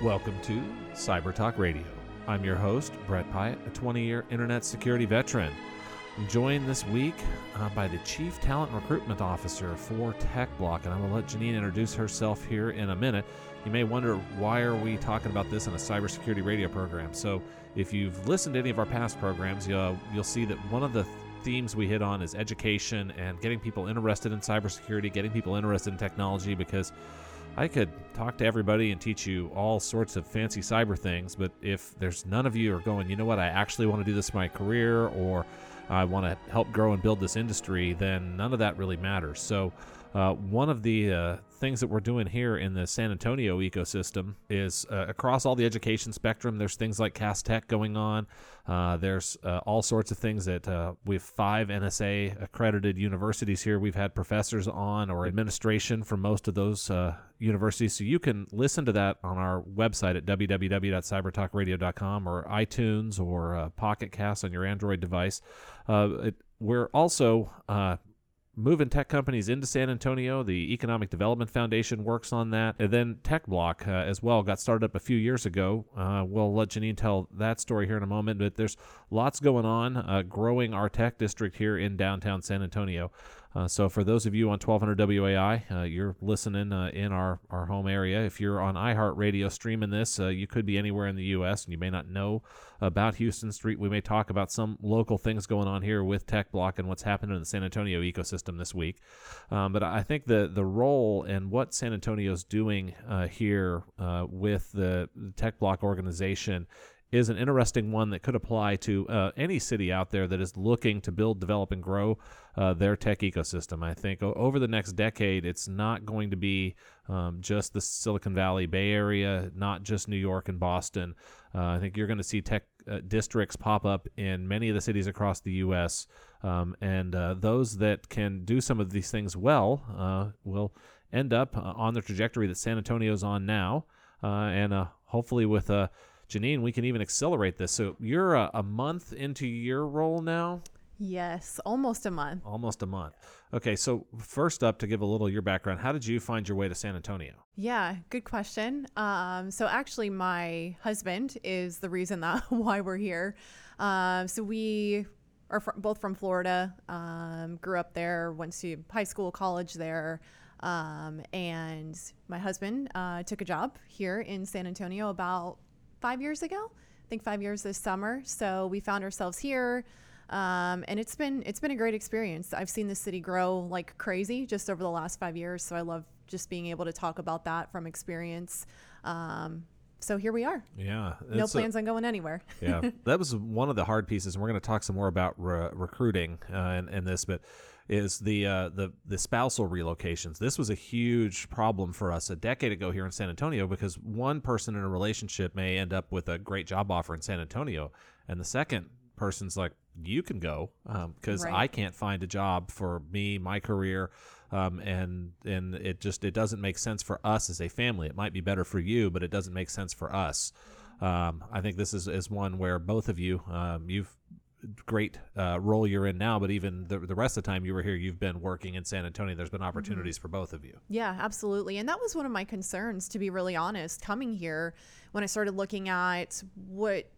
Welcome to Cyber Talk Radio. I'm your host, Brett Pyatt, a 20 year internet security veteran. I'm joined this week uh, by the Chief Talent Recruitment Officer for TechBloc, and I'm going to let Janine introduce herself here in a minute. You may wonder why are we talking about this in a cybersecurity radio program. So, if you've listened to any of our past programs, you'll, you'll see that one of the themes we hit on is education and getting people interested in cybersecurity, getting people interested in technology because I could talk to everybody and teach you all sorts of fancy cyber things, but if there's none of you are going, you know what, I actually want to do this my career or I want to help grow and build this industry, then none of that really matters. So, uh, one of the uh, things that we're doing here in the San Antonio ecosystem is uh, across all the education spectrum. There's things like Cast Tech going on. Uh, there's uh, all sorts of things that uh, we have five NSA accredited universities here. We've had professors on or administration from most of those universities. So you can listen to that on our website at www.cybertalkradio.com or iTunes or Pocket Cast on your Android device. It, we're also moving tech companies into San Antonio. The Economic Development Foundation works on that. And then TechBloc uh, as well got started up a few years ago. Uh, we'll let Janine tell that story here in a moment, but there's lots going on, uh, growing our tech district here in downtown San Antonio. Uh, so for those of you on 1200 WOAI, uh, you're listening uh, in our, our home area. If you're on iHeartRadio streaming this, uh, you could be anywhere in the U.S. and you may not know about Houston Street. We may talk about some local things going on here with TechBloc and what's happening in the San Antonio ecosystem this week. Um, but I think the the role and what San Antonio's doing uh, here uh, with the, the TechBloc organization is an interesting one that could apply to uh, any city out there that is looking to build, develop, and grow uh, their tech ecosystem. I think over the next decade, it's not going to be um, just the Silicon Valley Bay Area, not just New York and Boston. Uh, I think you're going to see tech uh, districts pop up in many of the cities across the U.S. Um, and uh, those that can do some of these things well uh, will end up on the trajectory that San Antonio's on now, and hopefully with a Janine, we can even accelerate this. So you're a, a month into your role now. Yes, almost a month. Almost a month. Okay, so first up, to give a little your background, how did you find your way to San Antonio? Yeah, good question. Um, so actually, my husband is the reason that why we're here. Uh, so we are fr- both from Florida. Um, grew up there, went to high school, college there. Um, and my husband uh, took a job here in San Antonio about five years ago. I think five years this summer. So we found ourselves here. Um, and it's been it's been a great experience. I've seen the city grow like crazy just over the last five years. So I love just being able to talk about that from experience. Um, so here we are. Yeah. No plans a, on going anywhere. yeah. That was one of the hard pieces. And we're going to talk some more about re- recruiting uh, in, in this, but is the uh, the the spousal relocations. This was a huge problem for us a decade ago here in San Antonio because one person in a relationship may end up with a great job offer in San Antonio, and the second person's like, "You can go because um, right. I can't find a job for me, my career." Um, and and it just it doesn't make sense for us as a family. It might be better for you, but it doesn't make sense for us. Um, I think this is, is one where both of you um, you've great uh, role you're in now, but even the, the rest of the time you were here, you've been working in San Antonio. There's been opportunities mm-hmm. for both of you. Yeah, absolutely. And that was one of my concerns, to be really honest, coming here when I started looking at what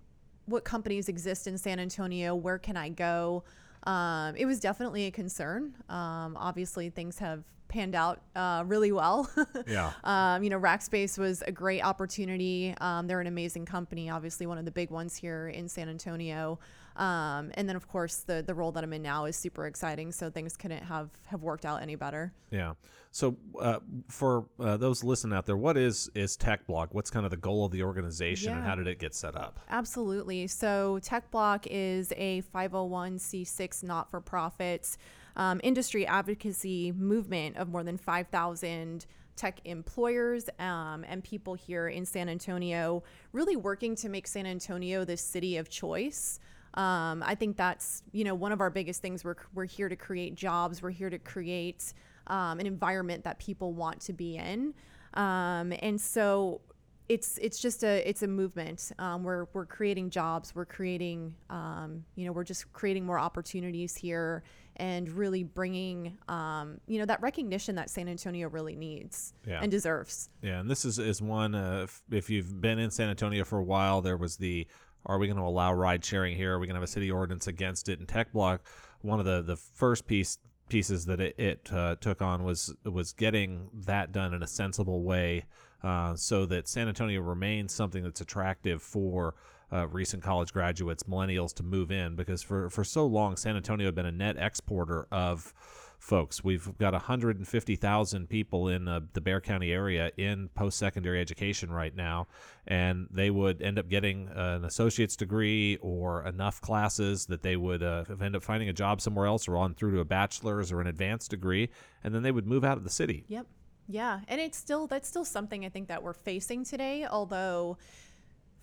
what companies exist in San Antonio, where can I go? Um, it was definitely a concern. Um, obviously, things have panned out uh, really well. yeah. Um, you know, Rackspace was a great opportunity. Um, they're an amazing company, obviously one of the big ones here in San Antonio. Um, and then of course the the role that I'm in now is super exciting. So things couldn't have have worked out any better. Yeah. So uh, for uh, those listening out there, what is is TechBloc? What's kind of the goal of the organization, yeah. and how did it get set up? Absolutely. So TechBloc is a 501c6 not for profits um, industry advocacy movement of more than 5,000 tech employers um, and people here in San Antonio, really working to make San Antonio the city of choice. Um, I think that's you know one of our biggest things. We're we're here to create jobs. We're here to create um, an environment that people want to be in. Um, and so it's it's just a it's a movement. Um, we're we're creating jobs. We're creating um, you know we're just creating more opportunities here and really bringing, um, you know, that recognition that San Antonio really needs Yeah. and deserves. Yeah, and this is is one. Uh, if, if you've been in San Antonio for a while, there was the Are we going to allow ride sharing here? Are we going to have a city ordinance against it? And TechBloc, one of the the first piece pieces that it, it uh, took on was was getting that done in a sensible way, uh, so that San Antonio remains something that's attractive for. Uh, recent college graduates, millennials, to move in because for, for so long, San Antonio had been a net exporter of folks. We've got 150,000 people in uh, the Bexar County area in post secondary education right now, and they would end up getting an associate's degree or enough classes that they would uh, end up finding a job somewhere else or on through to a bachelor's or an advanced degree, and then they would move out of the city. Yep. Yeah, and it's still that's still something I think that we're facing today. Although,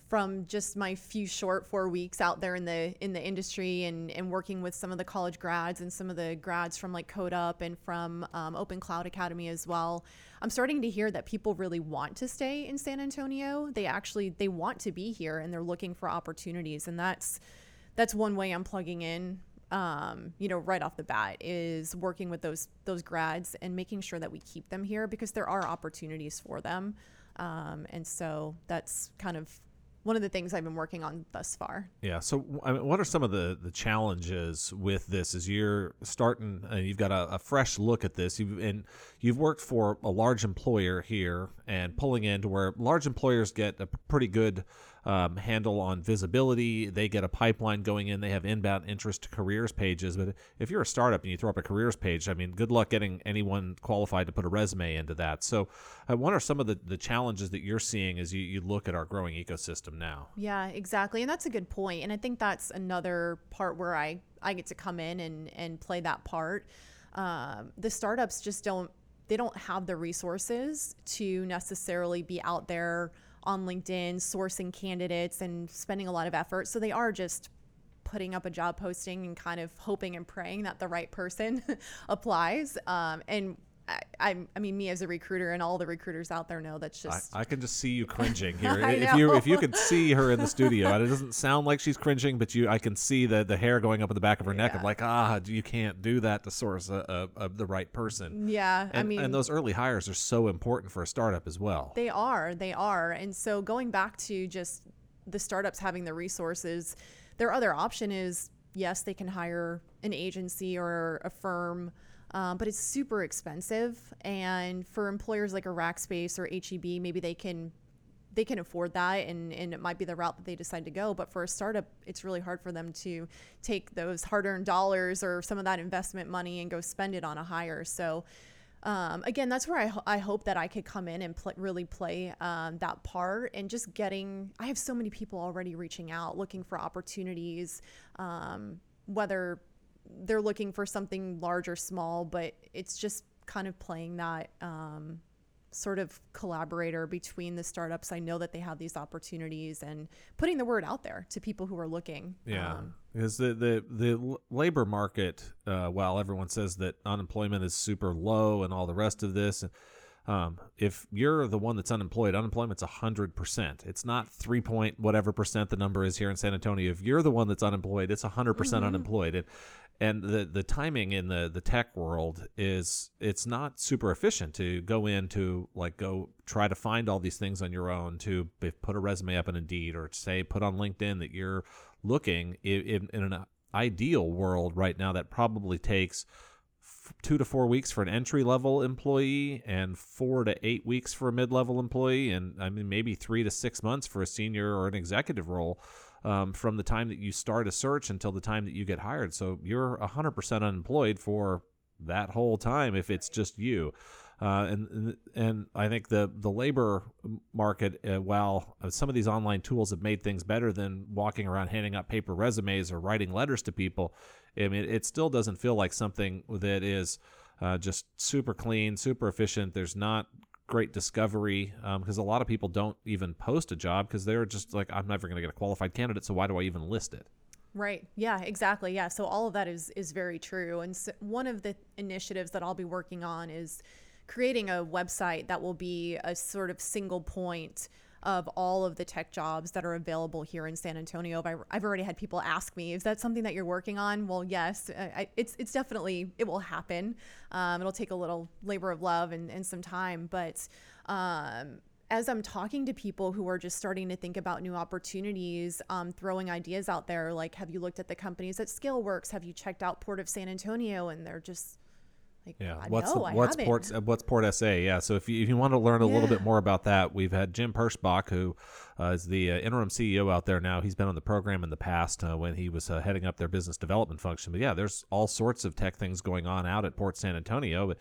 from just my few short four weeks out there in the in the industry and and working with some of the college grads and some of the grads from like Code Up and from um, Open Cloud Academy as well, I'm starting to hear that people really want to stay in San Antonio. They actually they want to be here and they're looking for opportunities, and that's that's one way I'm plugging in um, you know, right off the bat is working with those those grads and making sure that we keep them here because there are opportunities for them. Um, and so that's kind of one of the things I've been working on thus far. Yeah. So, I mean, what are some of the, the challenges with this? As you're starting, and you've got a, a fresh look at this, you've, and you've worked for a large employer here, and pulling into where large employers get a pretty good um, handle on visibility. They get a pipeline going in. They have inbound interest careers pages. But if you're a startup and you throw up a careers page, I mean, good luck getting anyone qualified to put a resume into that. So, uh, what are some of the, the challenges that you're seeing as you, you look at our growing ecosystem now? Yeah, exactly. And that's a good point. And I think that's another part where I, I get to come in and, and play that part. Um, the startups just don't, they don't have the resources to necessarily be out there on LinkedIn sourcing candidates and spending a lot of effort. So they are just putting up a job posting and kind of hoping and praying that the right person applies. Um, and I, I, I mean, me as a recruiter and all the recruiters out there know that's just. I, I can just see you cringing here. If you if you could see her in the studio, and it doesn't sound like she's cringing, but you I can see the the hair going up in the back of her neck of Yeah. like ah you can't do that to source a, a, a the right person. yeah, And, I mean, and those early hires are so important for a startup as well. They are, they are. And so going back to just the startups having the resources, their other option is yes, they can hire an agency or a firm, um, but it's super expensive. And for employers like a Rackspace or HEB, maybe they can they can afford that and, and it might be the route that they decide to go. But for a startup, it's really hard for them to take those hard earned dollars or some of that investment money and go spend it on a hire. So um, again, that's where I, ho- I hope that I could come in and pl- really play um, that part and just getting. I have so many people already reaching out looking for opportunities, um, whether they're looking for something large or small, but it's just kind of playing that um, sort of collaborator between the startups. I know that they have these opportunities and putting the word out there to people who are looking. Yeah, Um, because the the the labor market, uh, while everyone says that unemployment is super low and all the rest of this, um, if you're the one that's unemployed, unemployment's hundred percent. It's not three point whatever percent the number is here in San Antonio. If you're the one that's unemployed, it's hundred percent unemployed. And and the the timing in the the tech world is it's not super efficient to go in to like go try to find all these things on your own to put a resume up in Indeed or say put on LinkedIn that you're looking in, in, an ideal world right now that probably takes two to four weeks for an entry level employee and four to eight weeks for a mid level employee and I mean maybe three to six months for a senior or an executive role um, from the time that you start a search until the time that you get hired. So you're 100% unemployed for that whole time if it's just you. Uh, and and- I think the the labor market, uh, while some of these online tools have made things better than walking around handing out paper resumes or writing letters to people, I mean, it still doesn't feel like something that is uh, just super clean, super efficient. There's not great discovery um, because a lot of people don't even post a job because they're just like, I'm never going to get a qualified candidate, so why do I even list it? Right. Yeah, exactly. Yeah. So all of that is is very true. And so one of the initiatives that I'll be working on is creating a website that will be a sort of single point of all of the tech jobs that are available here in San Antonio. I've I've already had people ask me, "Is that something that you're working on?" Well, yes, I, it's it's definitely it will happen. Um, it'll take a little labor of love and, and some time, but um, as I'm talking to people who are just starting to think about new opportunities, um, throwing ideas out there, like, have you looked at the companies at ScaleWorks? Have you checked out Port of San Antonio? And they're just like, Yeah, "Uh, what's the, what's haven't." Port uh, what's Port SA? Yeah, so if you if you want to learn a little bit more about that, we've had Jim Perschbach, who uh, is the uh, interim CEO out there now. He's been on the program in the past uh, when he was uh, heading up their business development function. But yeah, there's all sorts of tech things going on out at Port San Antonio. But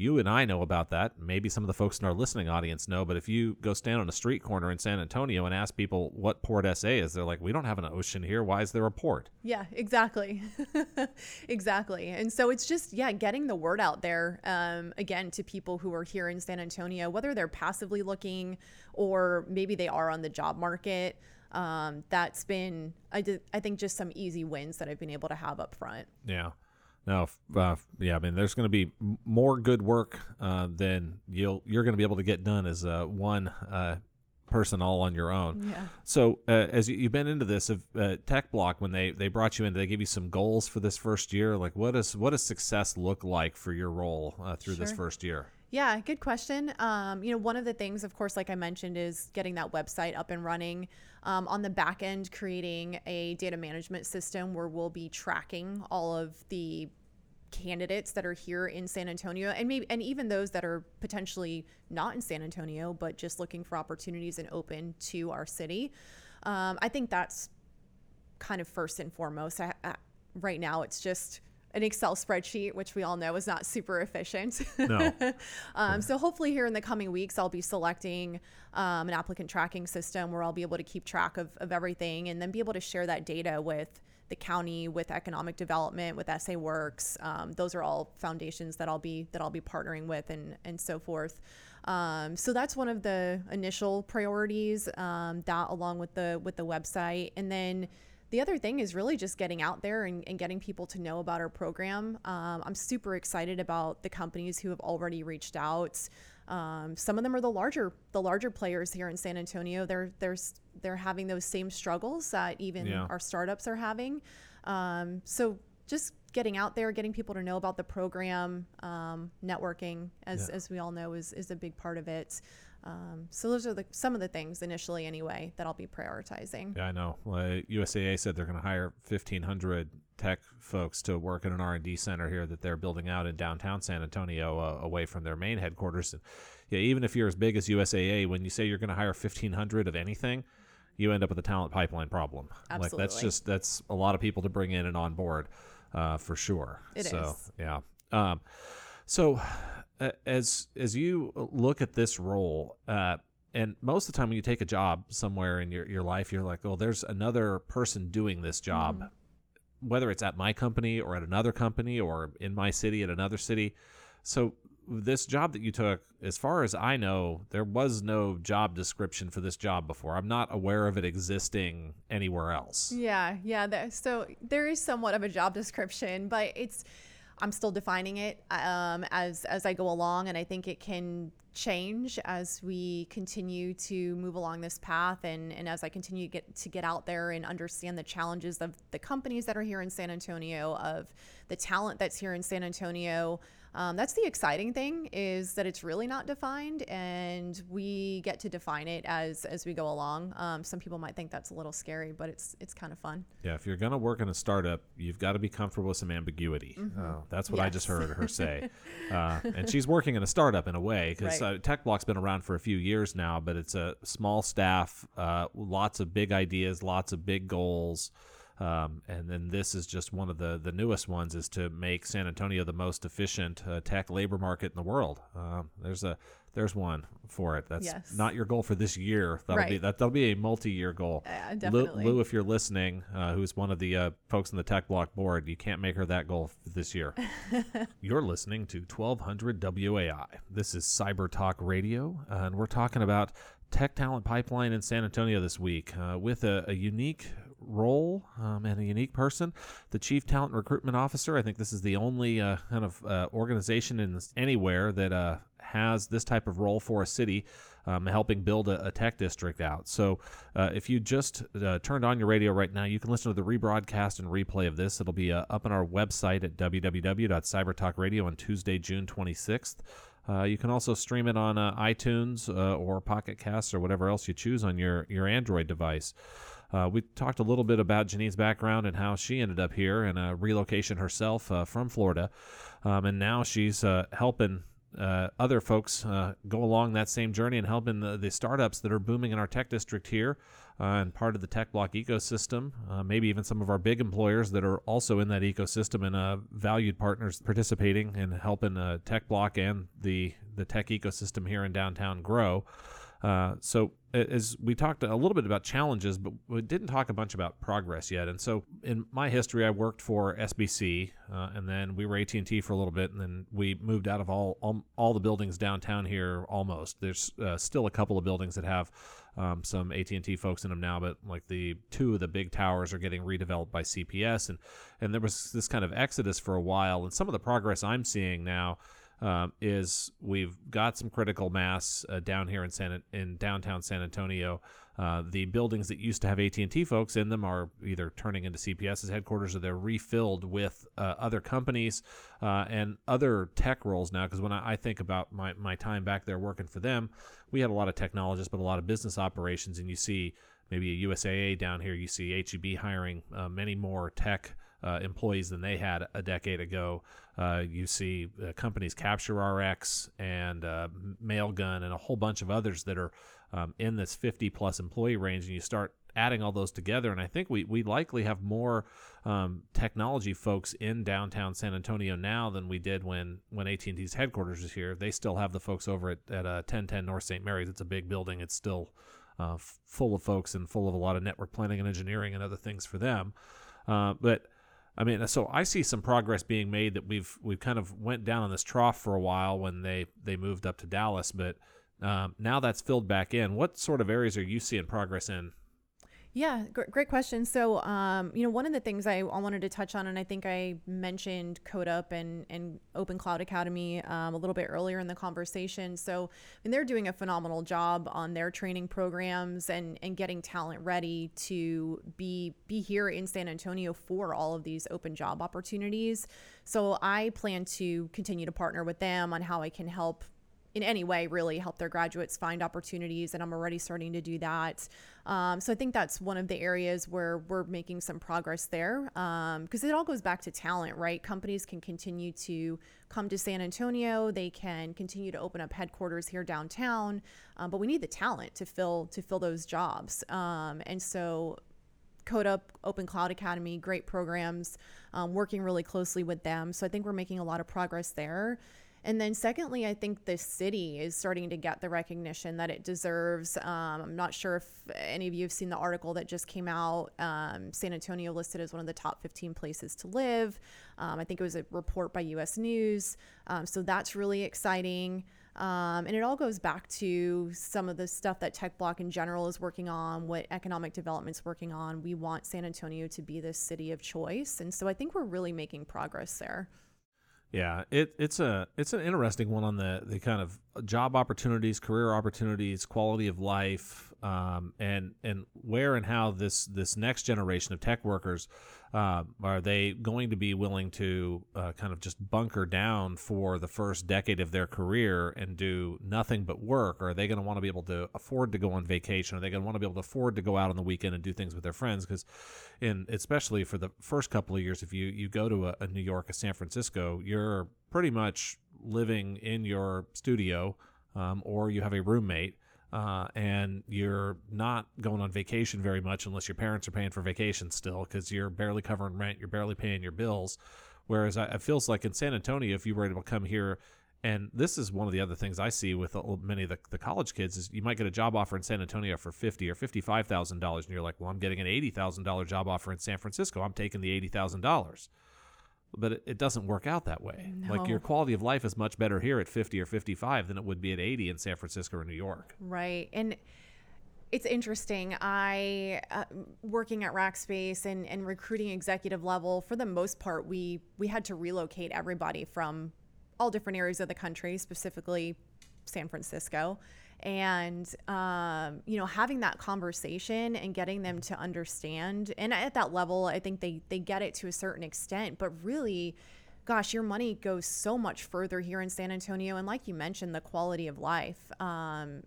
you and I know about that. Maybe some of the folks in our listening audience know. But if you go stand on a street corner in San Antonio and ask people what Port SA is, they're like, "We don't have an ocean here. Why is there a port?" Yeah, exactly. exactly. And so it's just, yeah, getting the word out there, um, again, to people who are here in San Antonio, whether they're passively looking or maybe they are on the job market. Um, that's been, I, did, I think, just some easy wins that I've been able to have up front. Yeah. No, uh, yeah. I mean, there's going to be more good work uh, than you'll you're going to be able to get done as uh, one uh, person all on your own. Yeah. So, uh, as you, you've been into this, of uh, TechBloc, when they they brought you in, they give you some goals for this first year? Like, what does what does success look like for your role uh, through this first year? Yeah, good question. Um, you know, one of the things, of course, like I mentioned, is getting that website up and running. Um, on the back end, creating a data management system where we'll be tracking all of the candidates that are here in San Antonio, and maybe and even those that are potentially not in San Antonio, but just looking for opportunities and open to our city. Um, I think that's kind of first and foremost. I, I, right now, it's just an Excel spreadsheet, which we all know is not super efficient. No. um, so hopefully, here in the coming weeks, I'll be selecting um, an applicant tracking system where I'll be able to keep track of, of everything and then be able to share that data with the county, with economic development, with SA Works. Um, those are all foundations that I'll be that I'll be partnering with and and so forth. Um, so that's one of the initial priorities. Um, that along with the with the website, and then the other thing is really just getting out there and, and getting people to know about our program. Um, I'm super excited about the companies who have already reached out. Um, some of them are the larger the larger players here in San Antonio. They're they're they're having those same struggles that even Yeah. our startups are having. Um, so just getting out there, getting people to know about the program, um, networking, as, Yeah. as we all know, is, is a big part of it. Um, so those are the, some of the things initially, anyway, that I'll be prioritizing. Yeah, I know. Uh, USAA said they're going to hire 1,500 tech folks to work in an R&D center here that they're building out in downtown San Antonio, uh, away from their main headquarters. And yeah, even if you're as big as USAA, when you say you're going to hire 1,500 of anything, you end up with a talent pipeline problem. Absolutely. Like that's just that's a lot of people to bring in and on board, uh, for sure. It so, is. Yeah. Um, so as as you look at this role, uh, and most of the time when you take a job somewhere in your, your life, you're like, oh, there's another person doing this job, whether it's at my company or at another company or in my city at another city. So this job that you took, as far as I know, there was no job description for this job before. I'm not aware of it existing anywhere else. Yeah, yeah. There, so there is somewhat of a job description, but it's I'm still defining it um, as as I go along, and I think it can change as we continue to move along this path, and and as I continue to get to get out there and understand the challenges of the companies that are here in San Antonio, of the talent that's here in San Antonio. Um, that's the exciting thing is that it's really not defined, and we get to define it as as we go along. Um, some people might think that's a little scary, but it's it's kind of fun. Yeah, if you're going to work in a startup, you've got to be comfortable with some ambiguity. Uh, that's what I just heard her say. uh, and she's working in a startup in a way because Right. uh, TechBloc's been around for a few years now, but it's a small staff, uh, lots of big ideas, lots of big goals. Um, and then this is just one of the, the newest ones is to make San Antonio the most efficient uh, tech labor market in the world. Um, there's a there's one for it. That's Yes. not your goal for this year. That'll be Right. that that'll be a multi-year goal. Uh, Lou, definitely. Lou, if you're listening, uh, who's one of the uh, folks in the TechBloc board, you can't make her that goal this year. you're listening to 1200 WOAI. This is Cyber Talk Radio, and we're talking about tech talent pipeline in San Antonio this week uh, with a, a unique role um, and a unique person, the Chief Talent Recruitment Officer. I think this is the only uh, kind of uh, organization in this, anywhere that uh, has this type of role for a city, um, helping build a, a, tech district out. So uh, if you just uh, turned on your radio right now, you can listen to the rebroadcast and replay of this. It'll be uh, up on our website at www.cybertalkradio on Tuesday, June 26th. Uh, you can also stream it on uh, iTunes uh, or Pocket Casts or whatever else you choose on your, your Android device. Uh, we talked a little bit about Janine's background and how she ended up here and a relocation herself uh, from Florida. Um, and now she's uh, helping uh, other folks uh, go along that same journey and helping the, the, startups that are booming in our tech district here uh, and part of the TechBloc ecosystem. maybe even some of our big employers that are also in that ecosystem and valued partners participating and helping TechBloc and the, the tech ecosystem here in downtown grow. Uh, so as we talked a little bit about challenges, but we didn't talk a bunch about progress yet. And so in my history, I worked for SBC, uh, and then we were AT and T for a little bit, and then we moved out of all all, all the buildings downtown here. Almost there's uh, still a couple of buildings that have um, some AT and T folks in them now, but like the two of the big towers are getting redeveloped by CPS, and and there was this kind of exodus for a while. And some of the progress I'm seeing now um, is we've got some critical mass uh, down here in San in downtown San Antonio. Uh, the buildings that used to have AT&T folks in them are either turning into CPS's headquarters or they're refilled with uh, other companies uh, and other tech roles now. Because when I, I, think about my, my time back there working for them, we had a lot of technologists, but a lot of business operations. And you see maybe a USAA down here, you see HEB hiring uh, many more tech uh, employees than they had a decade ago. Uh, you see uh, companies Capture RX and uh, Mailgun and a whole bunch of others that are um, in this 50 plus employee range, and you start adding all those together. And I think we, we likely have more um, technology folks in downtown San Antonio now than we did when, when AT&T's headquarters was here. They still have the folks over at, at uh, 1010 North St. Mary's. It's a big building. It's still uh, full of folks and full of a lot of network planning and engineering and other things for them. Uh, but I mean, so I see some progress being made that we've we've kind of went down on this trough for a while when they they moved up to Dallas, but um, now that's filled back in. What sort of areas are you seeing progress in yeah, great question. So, um, you know, one of the things I, wanted to touch on, and I think I mentioned CodeUp and, and Open Cloud Academy um, a little bit earlier in the conversation. So, I mean, they're doing a phenomenal job on their training programs and, and getting talent ready to be be here in San Antonio for all of these open job opportunities. So, I plan to continue to partner with them on how I can help in any way really help their graduates find opportunities and i'm already starting to do that um, so i think that's one of the areas where we're making some progress there because um, it all goes back to talent right companies can continue to come to san antonio they can continue to open up headquarters here downtown um, but we need the talent to fill to fill those jobs um, and so CodeUp, Open Cloud Academy, great programs, um, working really closely with them. So I think we're making a lot of progress there. And then, secondly, I think the city is starting to get the recognition that it deserves. Um, I'm not sure if any of you have seen the article that just came out. Um, San Antonio listed as one of the top 15 places to live. Um, I think it was a report by US News. Um, so that's really exciting. Um, and it all goes back to some of the stuff that TechBloc in general is working on, what economic development's working on. We want San Antonio to be the city of choice. And so I think we're really making progress there. Yeah, it, it's a it's an interesting one on the the kind of job opportunities, career opportunities, quality of life, um, and and where and how this this next generation of tech workers uh, are they going to be willing to uh, kind of just bunker down for the first decade of their career and do nothing but work? Or are they going to want to be able to afford to go on vacation? Are they going to want to be able to afford to go out on the weekend and do things with their friends? Because, in especially for the first couple of years, if you you go to a, a New York, a San Francisco, you're pretty much living in your studio, um, or you have a roommate uh, and you're not going on vacation very much unless your parents are paying for vacation still because you're barely covering rent, you're barely paying your bills. Whereas I, it feels like in San Antonio, if you were able to come here, and this is one of the other things I see with many of the, the college kids is you might get a job offer in San Antonio for fifty or fifty five thousand dollars, and you're like, well, I'm getting an eighty thousand dollar job offer in San Francisco. I'm taking the eighty thousand dollars but it, it, doesn't work out that way. No. Like your quality of life is much better here at 50 or 55 than it would be at 80 in San Francisco or New York. Right. And it's interesting. I uh, working at Rackspace and and recruiting executive level for the most part we we had to relocate everybody from all different areas of the country, specifically San Francisco. And, um, you know, having that conversation and getting them to understand. And at that level, I think they, they get it to a certain extent. But really, gosh, your money goes so much further here in San Antonio. And like you mentioned, the quality of life. Um,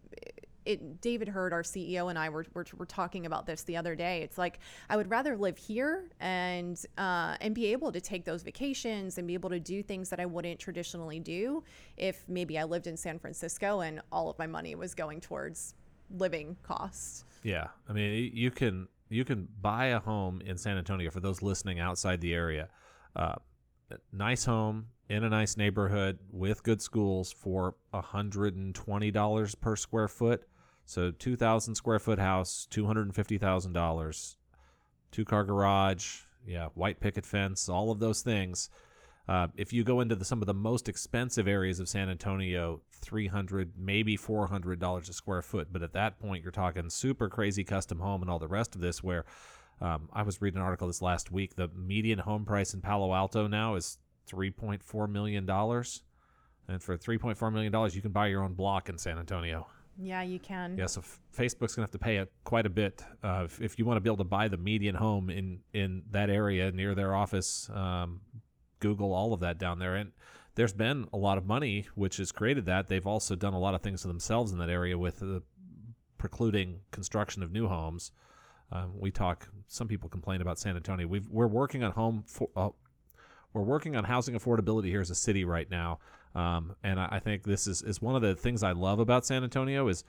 it, David Heard, our CEO, and I were, were, were talking about this the other day. It's like I would rather live here and uh, and be able to take those vacations and be able to do things that I wouldn't traditionally do if maybe I lived in San Francisco and all of my money was going towards living costs. Yeah, I mean you can you can buy a home in San Antonio for those listening outside the area. Uh, nice home in a nice neighborhood with good schools for $120 per square foot so 2,000 square foot house, $250,000, two car garage, yeah, white picket fence, all of those things. Uh, if you go into the, some of the most expensive areas of San Antonio, 300 maybe $400 a square foot. But at that point, you're talking super crazy custom home and all the rest of this. Where um, I was reading an article this last week, the median home price in Palo Alto now is $3.4 million. And for $3.4 million, you can buy your own block in San Antonio. Yeah, you can. Yeah, so f- Facebook's gonna have to pay a, quite a bit uh, if, if, you want to be able to buy the median home in in that area near their office. Um, Google all of that down there, and there's been a lot of money which has created that. They've also done a lot of things to themselves in that area with the precluding construction of new homes. Um, we talk. Some people complain about San Antonio. we are working on home. For, uh, we're working on housing affordability here as a city right now. Um, and I, I, think this is, is one of the things I love about San Antonio is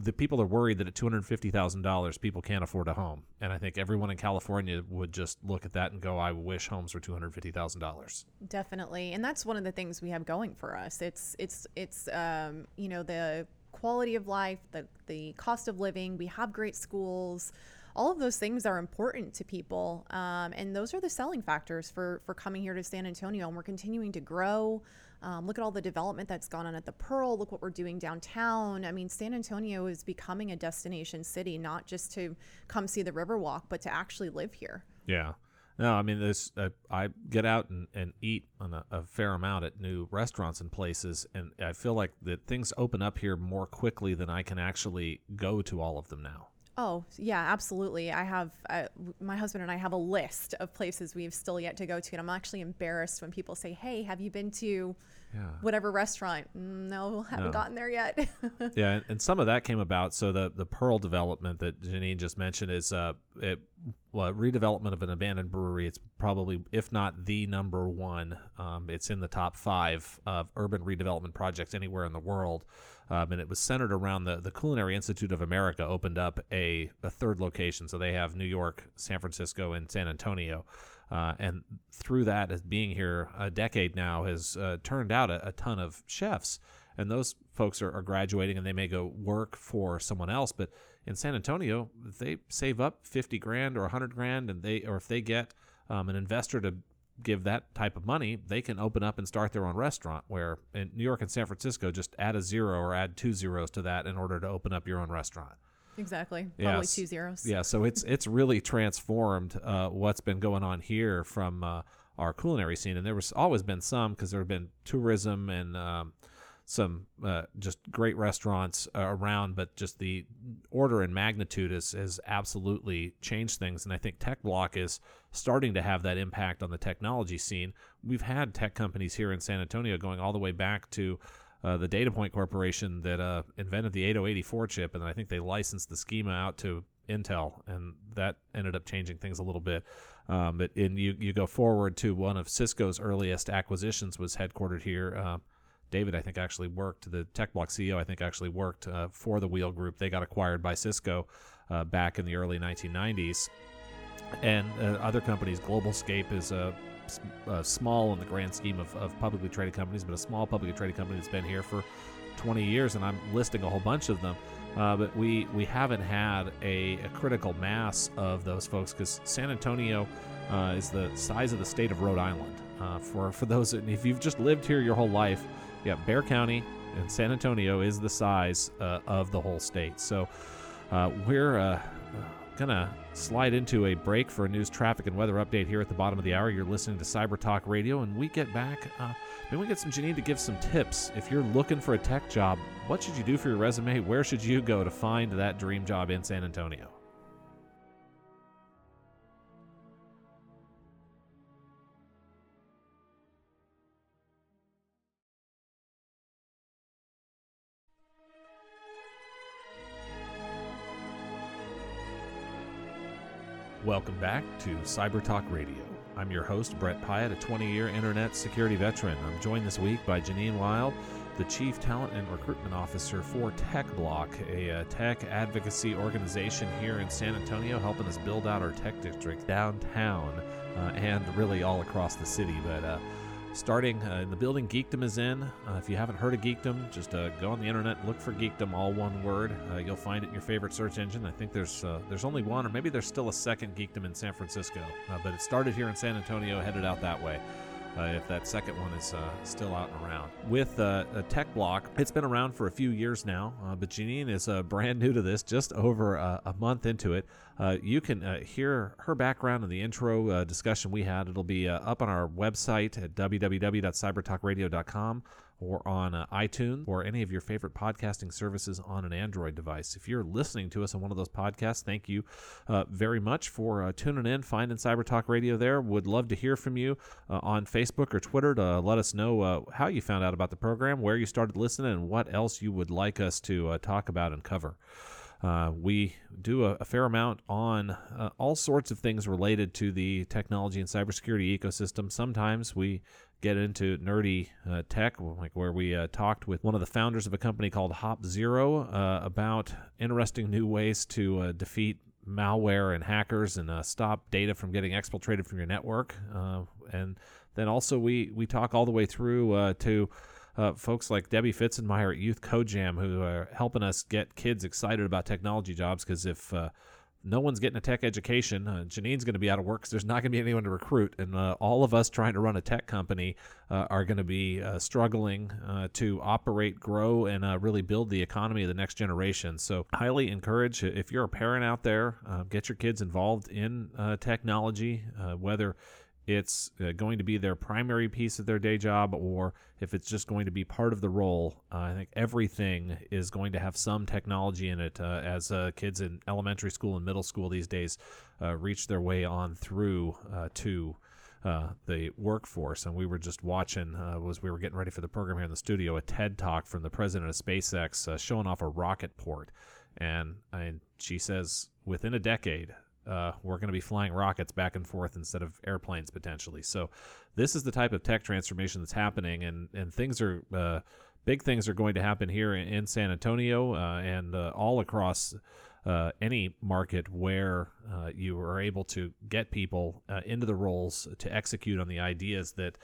the people are worried that at two hundred fifty thousand dollars, people can't afford a home, and I think everyone in California would just look at that and go, "I wish homes were two hundred fifty thousand dollars." Definitely, and that's one of the things we have going for us. It's it's it's um, you know the quality of life, the the cost of living. We have great schools all of those things are important to people. Um, and those are the selling factors for, for coming here to San Antonio. And we're continuing to grow. Um, look at all the development that's gone on at the Pearl. Look what we're doing downtown. I mean, San Antonio is becoming a destination city, not just to come see the Riverwalk, but to actually live here. Yeah. No, I mean, this. Uh, I get out and, and eat on a, a, fair amount at new restaurants and places, and I feel like that things open up here more quickly than I can actually go to all of them now. Oh, yeah, absolutely. I have, uh, my husband and I have a list of places we've still yet to go to. And I'm actually embarrassed when people say, Hey, have you been to yeah. whatever restaurant? Mm, no, haven't no. gotten there yet. yeah. And some of that came about. So the, the Pearl development that Janine just mentioned is uh, it, well, redevelopment of an abandoned brewery. It's probably, if not the number one, um, it's in the top five of urban redevelopment projects anywhere in the world um, and it was centered around the the Culinary Institute of America opened up a, a third location. So they have New York, San Francisco, and San Antonio. Uh, and through that, as being here a decade now, has uh, turned out a, a, ton of chefs. And those folks are, are, graduating and they may go work for someone else. But in San Antonio, they save up 50 grand or 100 grand, and they or if they get um, an investor to give that type of money, they can open up and start their own restaurant. Where in New York and San Francisco, just add a zero or add two zeros to that in order to open up your own restaurant. Exactly, probably yes. two zeros. Yeah, so it's it's really transformed uh, what's been going on here from uh, our culinary scene, and there was always been some because there have been tourism and um, some uh, just great restaurants uh, around, but just the order and magnitude has, has absolutely changed things. And I think TechBloc is starting to have that impact on the technology scene. We've had tech companies here in San Antonio going all the way back to uh, the Datapoint Corporation that uh, invented the 8084 chip, and I think they licensed the schema out to Intel, and that ended up changing things a little bit. Um, but in you you go forward to one of Cisco's earliest acquisitions was headquartered here. Uh, David, I think, actually worked, the TechBloc CEO, I think, actually worked uh, for the WheelGroup. They got acquired by Cisco uh, back in the early 1990s. And uh, other companies, GlobalScape is a, a, small in the grand scheme of, of publicly traded companies, but a small publicly traded company that's been here for 20 years, and I'm listing a whole bunch of them. Uh, but we we haven't had a, a critical mass of those folks because San Antonio uh, is the size of the state of Rhode Island. Uh, for for those, if you've just lived here your whole life, yeah, Bexar County and San Antonio is the size uh, of the whole state. So uh, we're uh, gonna slide into a break for a news traffic and weather update here at the bottom of the hour. You're listening to Cyber Talk Radio, and we get back. Uh, maybe we get some Janine to give some tips. If you're looking for a tech job, what should you do for your resume? Where should you go to find that dream job in San Antonio? Welcome back to Cyber Talk Radio. I'm your host, Brett Pyatt, a 20 year internet security veteran. I'm joined this week by Janine Wild, the Chief Talent and Recruitment Officer for TechBloc, a, a uh, tech advocacy organization here in San Antonio, helping us build out our tech district downtown uh, and really all across the city. But uh, starting uh, in the building Geekdom is in. Uh, if you haven't heard of Geekdom, just uh, go on the internet, look for Geekdom, all one word. Uh, you'll find it in your favorite search engine. I think there's uh, there's only one, or maybe there's still a second Geekdom in San Francisco, uh, but it started here in San Antonio, headed out that way uh, if that second one is uh, still out and around. With uh, a TechBloc, it's been around for a few years now, uh, but Janine is uh, brand new to this, just over a month into it. Uh, you can hear her background in the intro discussion we had. It'll be up on our website at www.cybertalkradio.com or on uh, iTunes or any of your favorite podcasting services on an Android device. If you're listening to us on one of those podcasts, thank you uh, very much for uh, tuning in, finding Cyber Talk Radio there. Would love to hear from you uh, on Facebook or Twitter to let us know uh, how you found out about the program, where you started listening, and what else you would like us to uh, talk about and cover. Uh, we do a, a, fair amount on uh, all sorts of things related to the technology and cybersecurity ecosystem. Sometimes we get into nerdy uh, tech, like where we uh, talked with one of the founders of a company called HopZero uh, about interesting new ways to uh, defeat malware and hackers and uh, stop data from getting exfiltrated from your network. Uh, and then also we we talk all the way through to. folks like Debbie Fitzenmeyer at Youth Code Jam, who are helping us get kids excited about technology jobs. Because if no one's getting a tech education. Uh, Janine's going to be out of work because there's not going to be anyone to recruit. And uh, all of us trying to run a tech company uh, are going to be uh, struggling uh, to operate, grow, and uh, really build the economy of the next generation. So, highly encourage if you're a parent out there, get your kids involved in technology, whether it's uh, going to be their primary piece of their day job or if it's just going to be part of the role. Uh, I think everything is going to have some technology in it uh, as uh, kids in elementary school and middle school these days uh, reach their way on through to. the workforce, and we were just watching. was we were getting ready for the program here in the studio? A TED talk from the president of SpaceX showing off a rocket port, and I, she says within a decade, uh, we're going to be flying rockets back and forth instead of airplanes potentially. So this is the type of tech transformation that's happening, and and things are uh, big things are going to happen here in, in San Antonio uh, and uh, all across. Uh, any market where uh, you are able to get people into the roles to execute on the ideas that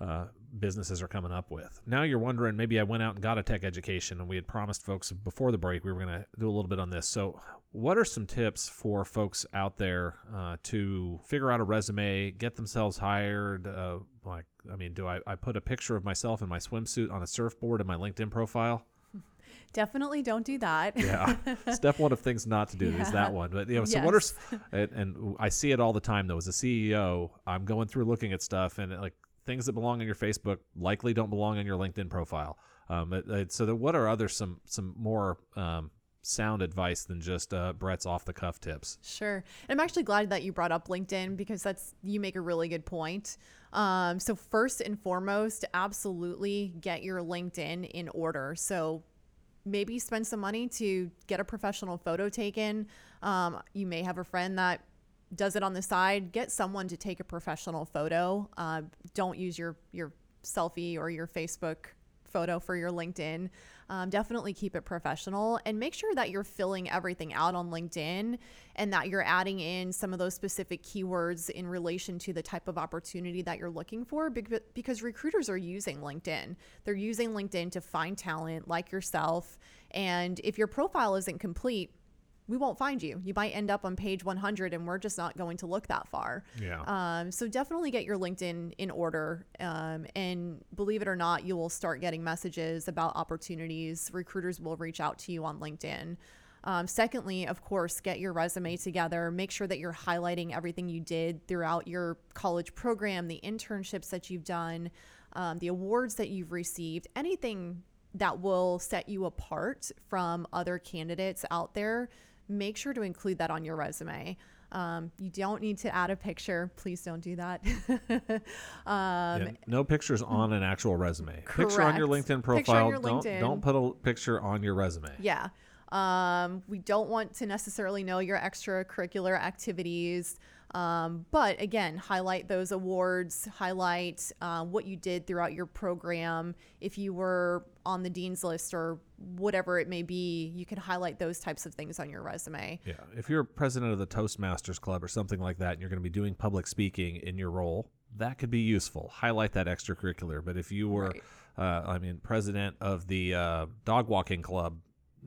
uh, businesses are coming up with. Now you're wondering, maybe I went out and got a tech education, and we had promised folks before the break we were going to do a little bit on this. So, what are some tips for folks out there uh, to figure out a resume, get themselves hired? Uh, like, I mean, do I, I put a picture of myself in my swimsuit on a surfboard in my LinkedIn profile? Definitely don't do that. yeah. Step one of things not to do yeah. is that one. But, you know, so yes. what are, and, and I see it all the time though, as a CEO, I'm going through looking at stuff and like, things that belong on your Facebook likely don't belong on your LinkedIn profile. Um, it, it, so, what are other some some more um, sound advice than just uh, Brett's off the cuff tips? Sure, and I'm actually glad that you brought up LinkedIn because that's you make a really good point. Um, so first and foremost, absolutely get your LinkedIn in order. So maybe spend some money to get a professional photo taken. Um, you may have a friend that does it on the side, get someone to take a professional photo. Uh, don't use your your selfie or your Facebook photo for your LinkedIn. Um, definitely keep it professional and make sure that you're filling everything out on LinkedIn and that you're adding in some of those specific keywords in relation to the type of opportunity that you're looking for because recruiters are using LinkedIn. They're using LinkedIn to find talent like yourself. And if your profile isn't complete, we won't find you. You might end up on page 100 and we're just not going to look that far. Yeah. Um, so definitely get your LinkedIn in order. Um, and believe it or not, you will start getting messages about opportunities. Recruiters will reach out to you on LinkedIn. Um, secondly, of course, get your resume together. Make sure that you're highlighting everything you did throughout your college program, the internships that you've done, um, the awards that you've received, anything that will set you apart from other candidates out there. Make sure to include that on your resume. Um, you don't need to add a picture. Please don't do that. um, yeah, no pictures on an actual resume. Correct. Picture on your LinkedIn profile. Your don't LinkedIn. don't put a picture on your resume. Yeah. Um, we don't want to necessarily know your extracurricular activities. Um, but again, highlight those awards, highlight uh, what you did throughout your program. If you were on the dean's list or whatever it may be, you can highlight those types of things on your resume. Yeah. If you're president of the Toastmasters Club or something like that, and you're going to be doing public speaking in your role, that could be useful. Highlight that extracurricular. But if you were, right. uh, I mean, president of the uh, dog walking club,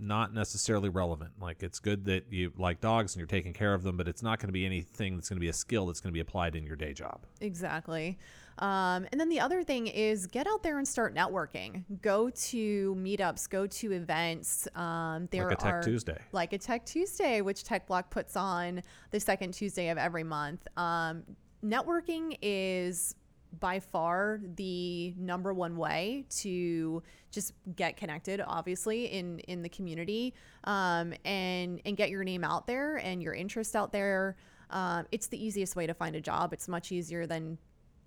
not necessarily relevant. Like it's good that you like dogs and you're taking care of them, but it's not going to be anything that's going to be a skill that's going to be applied in your day job. Exactly. Um, and then the other thing is get out there and start networking. Go to meetups, go to events. Um, there like a Tech are, Tuesday. Like a Tech Tuesday, which TechBloc puts on the second Tuesday of every month. Um, networking is by far the number one way to just get connected obviously in in the community um, and and get your name out there and your interest out there. Um, it's the easiest way to find a job. It's much easier than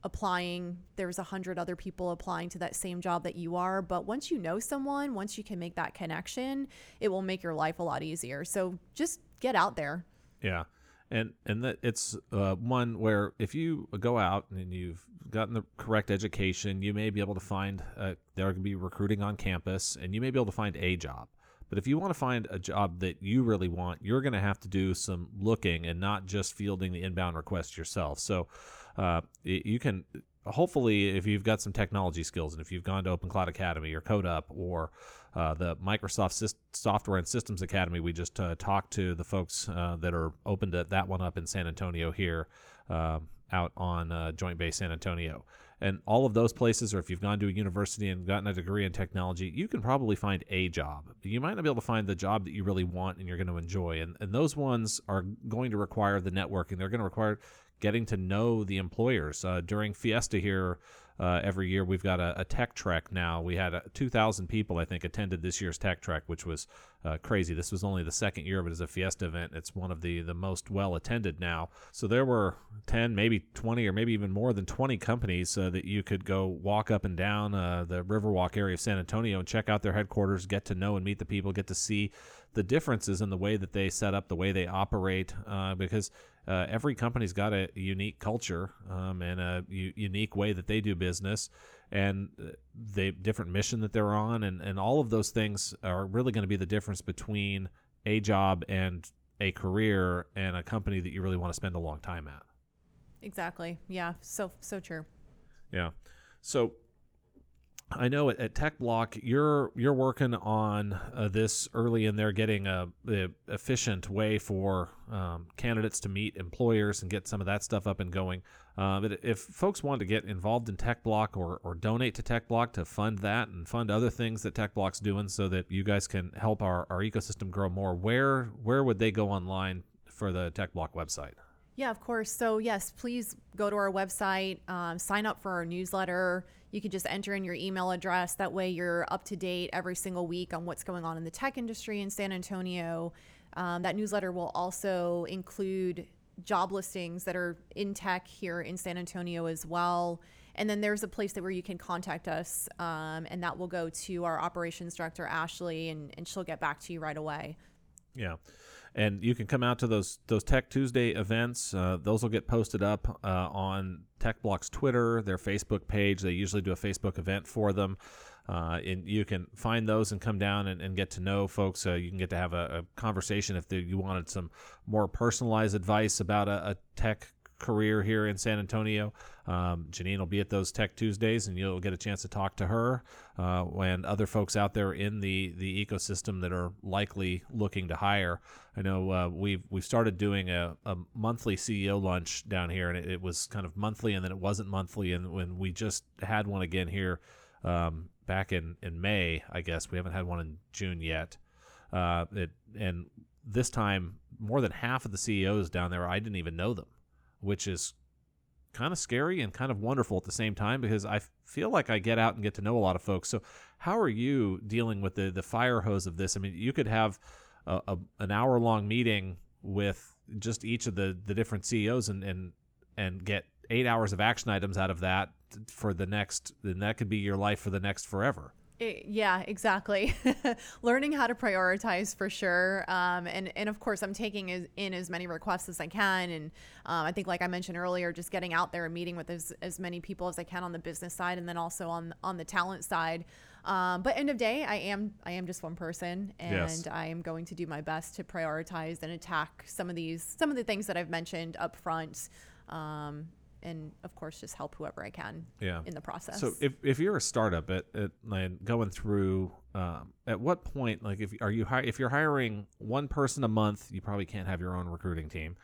applying. There's a hundred other people applying to that same job that you are but once you know someone once you can make that connection it will make your life a lot easier. So just get out there. Yeah and and that it's uh, one where if you go out and you've gotten the correct education, you may be able to find uh, there can be recruiting on campus, and you may be able to find a job. But if you want to find a job that you really want, you're going to have to do some looking and not just fielding the inbound requests yourself. So uh, you can hopefully, if you've got some technology skills, and if you've gone to Open Cloud Academy or CodeUp or uh, the Microsoft Software and Systems Academy, we just uh, talked to the folks uh, that are open to that one up in San Antonio here, um, out on uh, Joint Base San Antonio. And all of those places, or if you've gone to a university and gotten a degree in technology, you can probably find a job. You might not be able to find the job that you really want and you're going to enjoy. And, and those ones are going to require the networking. They're going to require getting to know the employers. Uh, during Fiesta here uh, every year, we've got a, a, tech trek now. We had 2,000 people, I think, attended this year's tech trek, which was uh, crazy. This was only the second year of it as a Fiesta event. It's one of the, the most well attended now. So there were 10, maybe 20, or maybe even more than 20 companies uh, that you could go walk up and down uh, the Riverwalk area of San Antonio and check out their headquarters, get to know and meet the people, get to see the differences in the way that they set up, the way they operate, uh, because uh, every company's got a unique culture um, and a u- unique way that they do business and uh, the different mission that they're on and, and all of those things are really going to be the difference between a job and a career and a company that you really want to spend a long time at. Exactly. Yeah. So so true. Yeah. So I know at, at TechBloc you're you're working on uh, this early in there, getting a, a efficient way for um, candidates to meet employers and get some of that stuff up and going. Uh, but if folks want to get involved in TechBloc or, or donate to TechBloc to fund that and fund other things that TechBloc's doing, so that you guys can help our, our ecosystem grow more, where where would they go online for the TechBloc website? Yeah, of course. So yes, please go to our website, um, sign up for our newsletter you can just enter in your email address. That way, you're up to date every single week on what's going on in the tech industry in San Antonio. Um, that newsletter will also include job listings that are in tech here in San Antonio as well. And then there's a place that where you can contact us, um, and that will go to our operations director Ashley, and, and she'll get back to you right away. Yeah and you can come out to those those Tech Tuesday events. Uh, those will get posted up uh, on TechBloc's Twitter, their Facebook page. They usually do a Facebook event for them. Uh, and you can find those and come down and, and get to know folks. Uh, you can get to have a, a conversation if you wanted some more personalized advice about a, a tech career here in San Antonio. Um, Janine will be at those Tech Tuesdays, and you'll get a chance to talk to her uh, and other folks out there in the the ecosystem that are likely looking to hire. I know uh, we've we've started doing a, a monthly CEO lunch down here, and it, it, was kind of monthly, and then it wasn't monthly, and when we just had one again here um, back in in May, I guess we haven't had one in June yet. Uh, it, and this time, more than half of the CEOs down there, I didn't even know them, which is kind of scary and kind of wonderful at the same time because I feel like I get out and get to know a lot of folks. So, how are you dealing with the the fire hose of this? I mean, you could have a, a, an hour long meeting with just each of the the different CEOs and and and get eight hours of action items out of that for the next. Then that could be your life for the next forever. It, yeah, exactly. Learning how to prioritize for sure. Um, and, and of course, I'm taking as, in as many requests as I can. And um, I think, like I mentioned earlier, just getting out there and meeting with as, as many people as I can on the business side and then also on, on the talent side. Um, but end of day, I am I am just one person, and yes. I am going to do my best to prioritize and attack some of these some of the things that I've mentioned up front. Um, and of course just help whoever I can yeah. in the process. So if, if you're a startup at, at like going through um, at what point like if are you if you're hiring one person a month you probably can't have your own recruiting team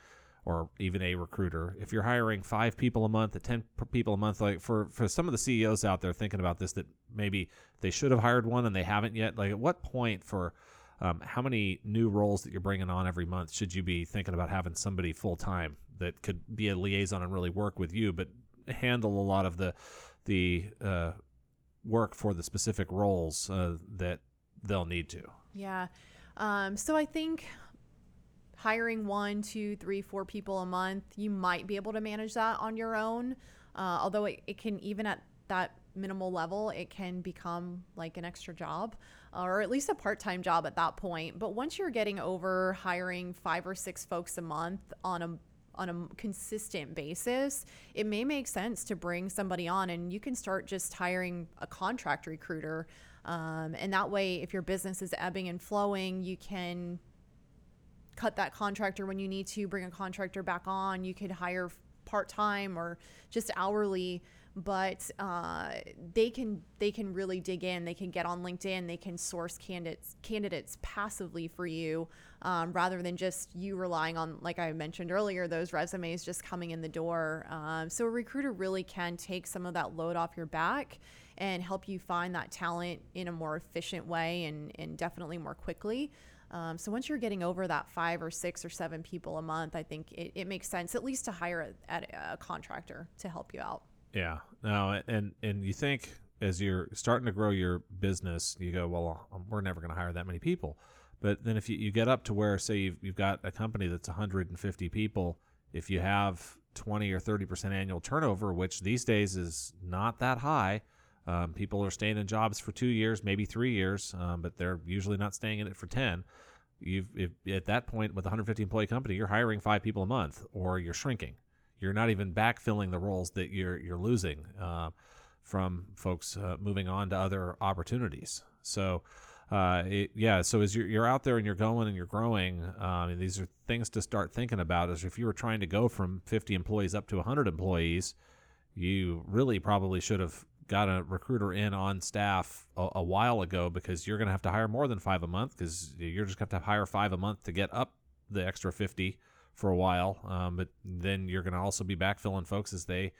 or even a recruiter. If you're hiring 5 people a month, at 10 people a month like for for some of the CEOs out there thinking about this that maybe they should have hired one and they haven't yet like at what point for um, how many new roles that you're bringing on every month should you be thinking about having somebody full time that could be a liaison and really work with you, but handle a lot of the the uh, work for the specific roles uh, that they'll need to. Yeah. Um, so I think hiring one, two, three, four people a month, you might be able to manage that on your own. Uh, although it, it can even at that minimal level, it can become like an extra job or at least a part time job at that point. But once you're getting over hiring five or six folks a month on a on a consistent basis, it may make sense to bring somebody on and you can start just hiring a contract recruiter. Um, and that way, if your business is ebbing and flowing, you can cut that contractor when you need to, bring a contractor back on. You could hire part time or just hourly but uh, they can they can really dig in. They can get on LinkedIn. They can source candidates candidates passively for you, um, rather than just you relying on, like I mentioned earlier, those resumes just coming in the door. Um, so a recruiter really can take some of that load off your back and help you find that talent in a more efficient way and, and definitely more quickly. Um, so once you're getting over that five or six or seven people a month, I think it, it makes sense at least to hire a, a, a contractor to help you out. Yeah. Now, and and you think as you're starting to grow your business, you go, well, um, we're never going to hire that many people. But then if you, you get up to where, say, you've, you've got a company that's 150 people, if you have 20 or 30% annual turnover, which these days is not that high, um, people are staying in jobs for two years, maybe three years, um, but they're usually not staying in it for 10. You've if, at that point with a 150 employee company, you're hiring five people a month, or you're shrinking. You're not even backfilling the roles that you're you're losing uh, from folks uh, moving on to other opportunities. So uh, it, yeah, so as you're, you're out there and you're going and you're growing, um, and these are things to start thinking about. Is if you were trying to go from 50 employees up to 100 employees, you really probably should have got a recruiter in on staff a, a while ago because you're going to have to hire more than five a month because you're just going to have to hire five a month to get up the extra 50 for a while. Um, but then you're going to also be backfilling folks as they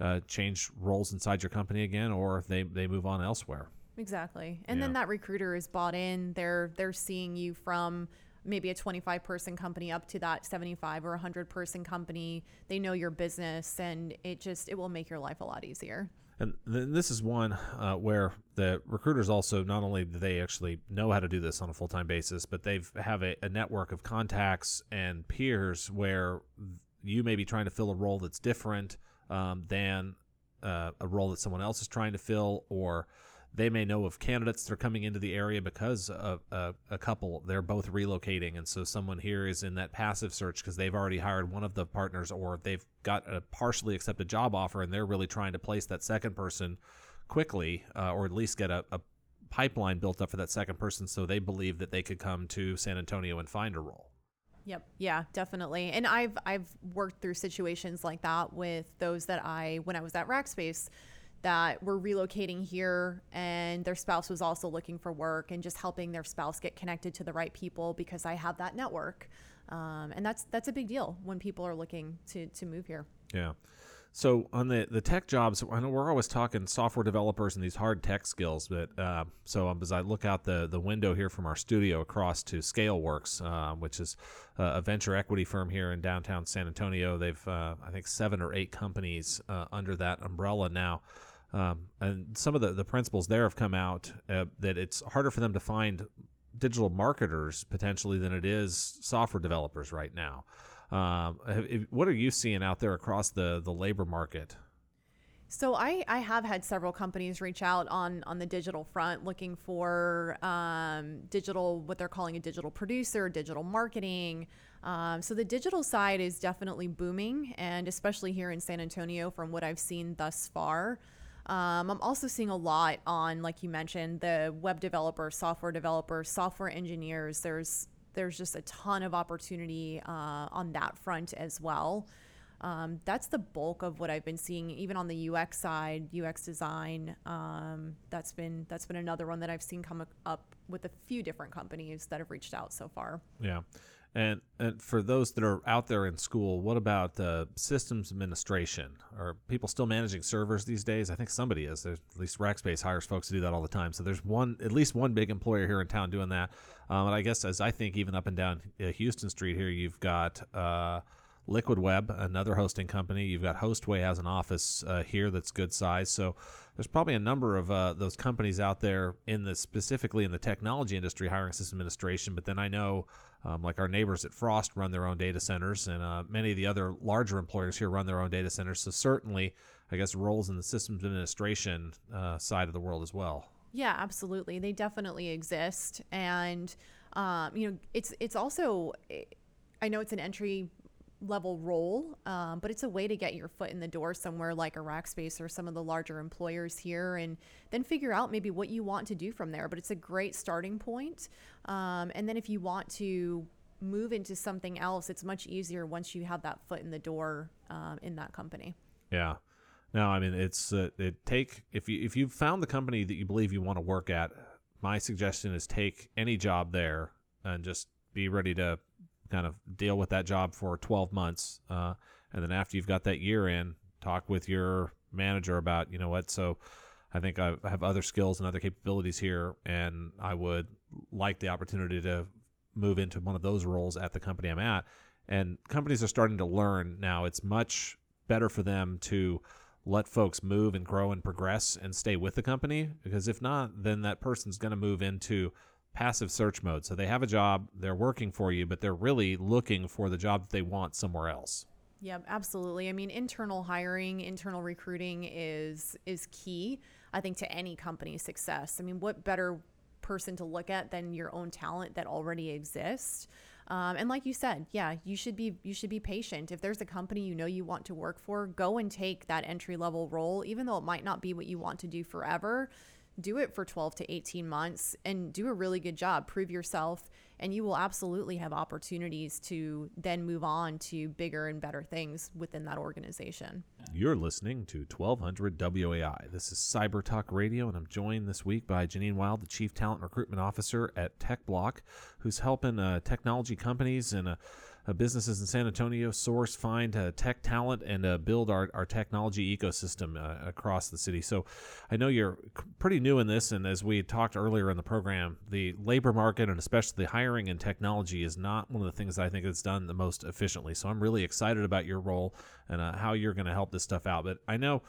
uh, change roles inside your company again or they, they move on elsewhere. Exactly. And yeah. then that recruiter is bought in. They're they're seeing you from maybe a 25 person company up to that 75 or 100 person company. They know your business and it just it will make your life a lot easier. And then this is one uh, where the recruiters also not only do they actually know how to do this on a full time basis, but they have a, a network of contacts and peers where you may be trying to fill a role that's different um, than uh, a role that someone else is trying to fill, or they may know of candidates that are coming into the area because of a, a couple they're both relocating and so someone here is in that passive search because they've already hired one of the partners or they've got a partially accepted job offer and they're really trying to place that second person quickly uh, or at least get a, a pipeline built up for that second person so they believe that they could come to San Antonio and find a role. Yep. Yeah, definitely. And I've I've worked through situations like that with those that I when I was at Rackspace that were relocating here and their spouse was also looking for work and just helping their spouse get connected to the right people because I have that network. Um, and that's that's a big deal when people are looking to to move here. Yeah. So on the the tech jobs, I know we're always talking software developers and these hard tech skills. But uh, so um, as I look out the the window here from our studio across to ScaleWorks, uh, which is a venture equity firm here in downtown San Antonio, they've uh, I think seven or eight companies uh, under that umbrella now. Um, and some of the, the principles there have come out uh, that it's harder for them to find digital marketers potentially than it is software developers right now. Um, what are you seeing out there across the the labor market? So I, I have had several companies reach out on on the digital front looking for um, digital what they're calling a digital producer, digital marketing. Um, so the digital side is definitely booming, and especially here in San Antonio, from what I've seen thus far. Um, I'm also seeing a lot on, like you mentioned, the web developers, software developers, software engineers. There's there's just a ton of opportunity uh, on that front as well. Um, that's the bulk of what I've been seeing, even on the UX side, UX design. Um, that's been that's been another one that I've seen come up with a few different companies that have reached out so far. Yeah, and, and for those that are out there in school, what about uh, systems administration? Are people still managing servers these days? I think somebody is. There's, at least Rackspace hires folks to do that all the time. So there's one, at least one big employer here in town doing that. Um, and I guess as I think even up and down uh, Houston Street here, you've got uh, Liquid Web, another hosting company. You've got Hostway has an office uh, here that's good size. So there's probably a number of uh, those companies out there in the specifically in the technology industry hiring system administration. But then I know um, like our neighbors at Frost run their own data centers, and uh, many of the other larger employers here run their own data centers. So certainly, I guess roles in the systems administration uh, side of the world as well. Yeah, absolutely. They definitely exist, and um, you know, it's it's also. I know it's an entry level role, um, but it's a way to get your foot in the door somewhere like a Rackspace or some of the larger employers here, and then figure out maybe what you want to do from there. But it's a great starting point. Um, and then if you want to move into something else, it's much easier once you have that foot in the door um, in that company. Yeah. No, I mean it's uh, it take if you if you've found the company that you believe you want to work at, my suggestion is take any job there and just be ready to kind of deal with that job for 12 months. Uh, and then after you've got that year in, talk with your manager about, you know what, so I think I have other skills and other capabilities here, and I would like the opportunity to move into one of those roles at the company I'm at. And companies are starting to learn now it's much better for them to let folks move and grow and progress and stay with the company because if not, then that person's going to move into passive search mode. So they have a job, they're working for you, but they're really looking for the job that they want somewhere else. Yeah, absolutely. I mean, internal hiring, internal recruiting is is key, I think, to any company's success. I mean, what better person to look at than your own talent that already exists? Um, and like you said, yeah, you should be you should be patient. If there's a company you know you want to work for, go and take that entry level role, even though it might not be what you want to do forever do it for 12 to 18 months and do a really good job. Prove yourself and you will absolutely have opportunities to then move on to bigger and better things within that organization. You're listening to 1200 WOAI this is cyber talk radio and i'm joined this week by janine wild the chief talent recruitment officer at TechBloc who's helping uh, technology companies and uh, uh, businesses in San Antonio source, find uh, tech talent, and uh, build our, our technology ecosystem uh, across the city. So I know you're pretty new in this, and as we talked earlier in the program, the labor market and especially the hiring in technology is not one of the things that I think it's done the most efficiently. So I'm really excited about your role and uh, how you're going to help this stuff out. But I know.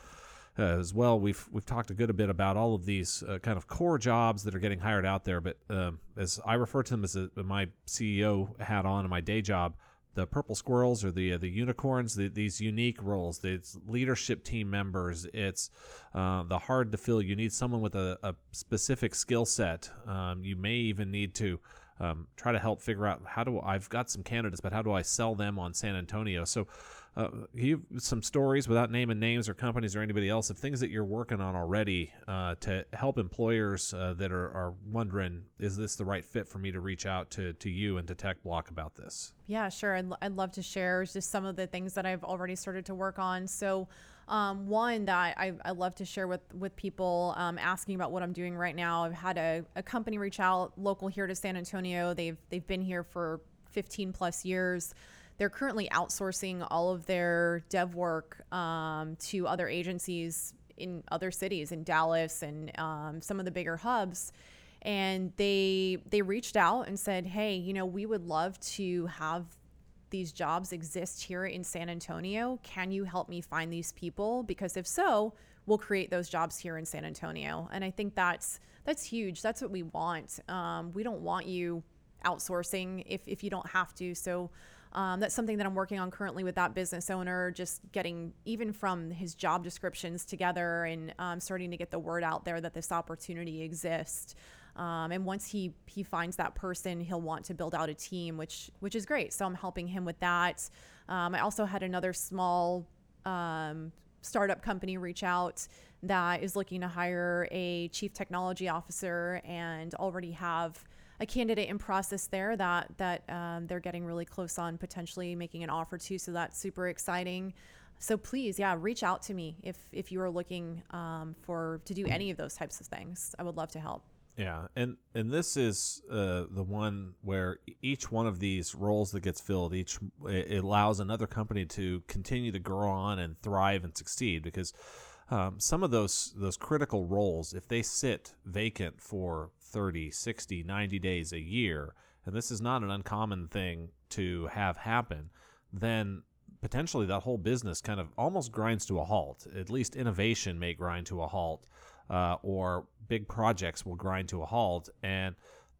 Uh, as well. We've we've talked a good a bit about all of these uh, kind of core jobs that are getting hired out there, but um, as I refer to them as a, my CEO hat on in my day job, the purple squirrels or the uh, the unicorns, the, these unique roles. It's leadership team members. It's uh, the hard to fill. You need someone with a, a specific skill set. Um, you may even need to um, try to help figure out how do I've got some candidates, but how do I sell them on San Antonio? So, uh, you some stories without naming names or companies or anybody else of things that you're working on already uh, to help employers uh, that are, are wondering is this the right fit for me to reach out to to you and to TechBloc about this? Yeah, sure. I'd, I'd love to share just some of the things that I've already started to work on. So. Um, one that I, I love to share with with people um, asking about what I'm doing right now. I've had a, a company reach out local here to San Antonio. They've they've been here for 15 plus years. They're currently outsourcing all of their dev work um, to other agencies in other cities, in Dallas and um, some of the bigger hubs. And they they reached out and said, "Hey, you know, we would love to have these jobs exist here in San Antonio. Can you help me find these people? Because if so, we'll create those jobs here in San Antonio." And I think that's that's huge. That's what we want. Um, we don't want you outsourcing if if you don't have to. So um, that's something that I'm working on currently with that business owner, just getting even from his job descriptions together and um, starting to get the word out there that this opportunity exists. Um, and once he he finds that person, he'll want to build out a team, which which is great. So I'm helping him with that. Um, I also had another small um, startup company reach out that is looking to hire a chief technology officer and already have a candidate in process there that that um, they're getting really close on potentially making an offer to. So that's super exciting. So please, yeah, reach out to me if if you are looking um, for to do any of those types of things. I would love to help. Yeah, and and this is uh, the one where each one of these roles that gets filled, each it allows another company to continue to grow on and thrive and succeed because um, some of those those critical roles, if they sit vacant for 30, 60, 90 days, a year, and this is not an uncommon thing to have happen, then potentially that whole business kind of almost grinds to a halt. At least innovation may grind to a halt, uh, or big projects will grind to a halt, and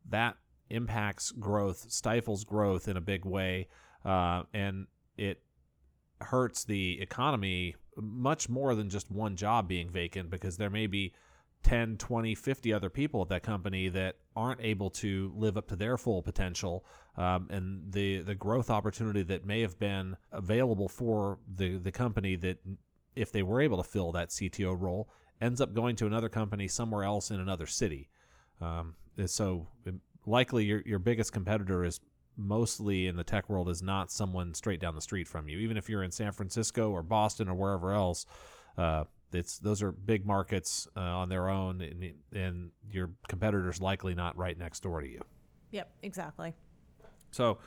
that impacts growth, stifles growth in a big way, uh, and it hurts the economy much more than just one job being vacant because there may be 10, 20, 50 other people at that company that aren't able to live up to their full potential. Um, and the, the growth opportunity that may have been available for the, the company that, if they were able to fill that CTO role, ends up going to another company somewhere else in another city. Um, so likely your, your biggest competitor is mostly in the tech world is not someone straight down the street from you. Even if you're in San Francisco or Boston or wherever else, uh, it's those are big markets uh, on their own, and, and your competitor's likely not right next door to you. Yep, exactly. So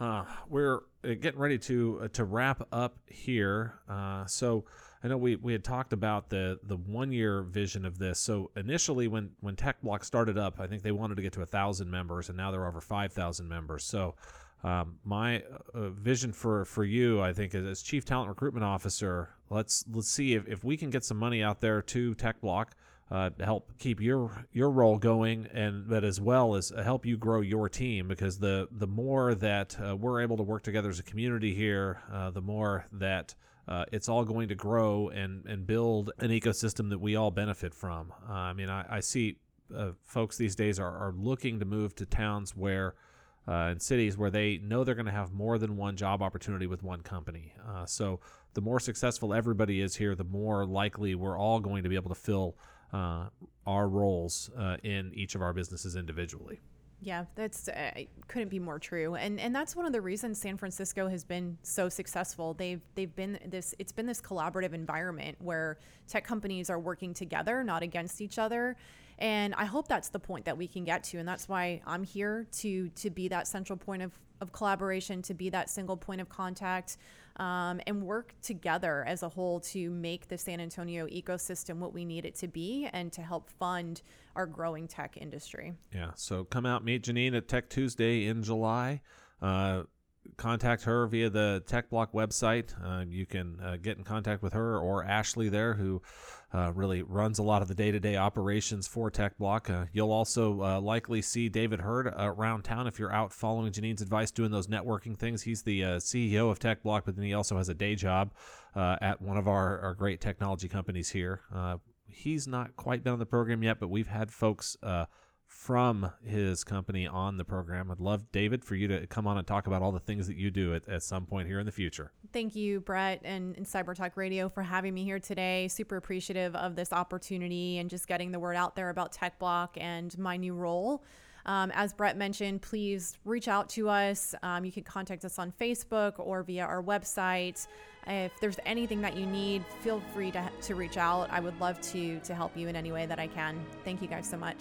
uh, we're uh, getting ready to uh, to wrap up here. Uh, so I know we, we had talked about the the one year vision of this. So initially, when when TechBloc started up, I think they wanted to get to a thousand members, and now they're over five thousand members. So um, my uh, vision for for you, I think, as chief talent recruitment officer, let's let's see if, if we can get some money out there to TechBloc uh, to help keep your your role going, and that as well as help you grow your team. Because the the more that uh, we're able to work together as a community here, uh, the more that uh, it's all going to grow and and build an ecosystem that we all benefit from. Uh, I mean, I, I see uh, folks these days are, are looking to move to towns where uh, in cities where they know they're going to have more than one job opportunity with one company. Uh, so the more successful everybody is here, the more likely we're all going to be able to fill uh, our roles uh, in each of our businesses individually. Yeah, that's uh, couldn't be more true, and and that's one of the reasons San Francisco has been so successful. They've they've been this it's been this collaborative environment where tech companies are working together, not against each other, and I hope that's the point that we can get to. And that's why I'm here to to be that central point of, of collaboration, to be that single point of contact, um, and work together as a whole to make the San Antonio ecosystem what we need it to be and to help fund our growing tech industry. Yeah. So come out, meet Janine at Tech Tuesday in July. Uh, contact her via the TechBloc website. Uh, you can uh, get in contact with her or Ashley there, who uh, really runs a lot of the day-to-day operations for TechBloc. Uh, you'll also uh, likely see David Heard around town if you're out following Janine's advice, doing those networking things. He's the uh, CEO of TechBloc, but then he also has a day job at one of our, our great technology companies here. he's not quite been on the program yet, but we've had folks from his company on the program. I'd love, David, for you to come on and talk about all the things that you do at, at some point here in the future. Thank you, Brett and, and Cyber Talk Radio, for having me here today. Super appreciative of this opportunity and just getting the word out there about TechBloc and my new role. Um, as Brett mentioned, please reach out to us. Um, you can contact us on Facebook or via our website. If there's anything that you need, feel free to, to reach out. I would love to to help you in any way that I can. Thank you guys so much.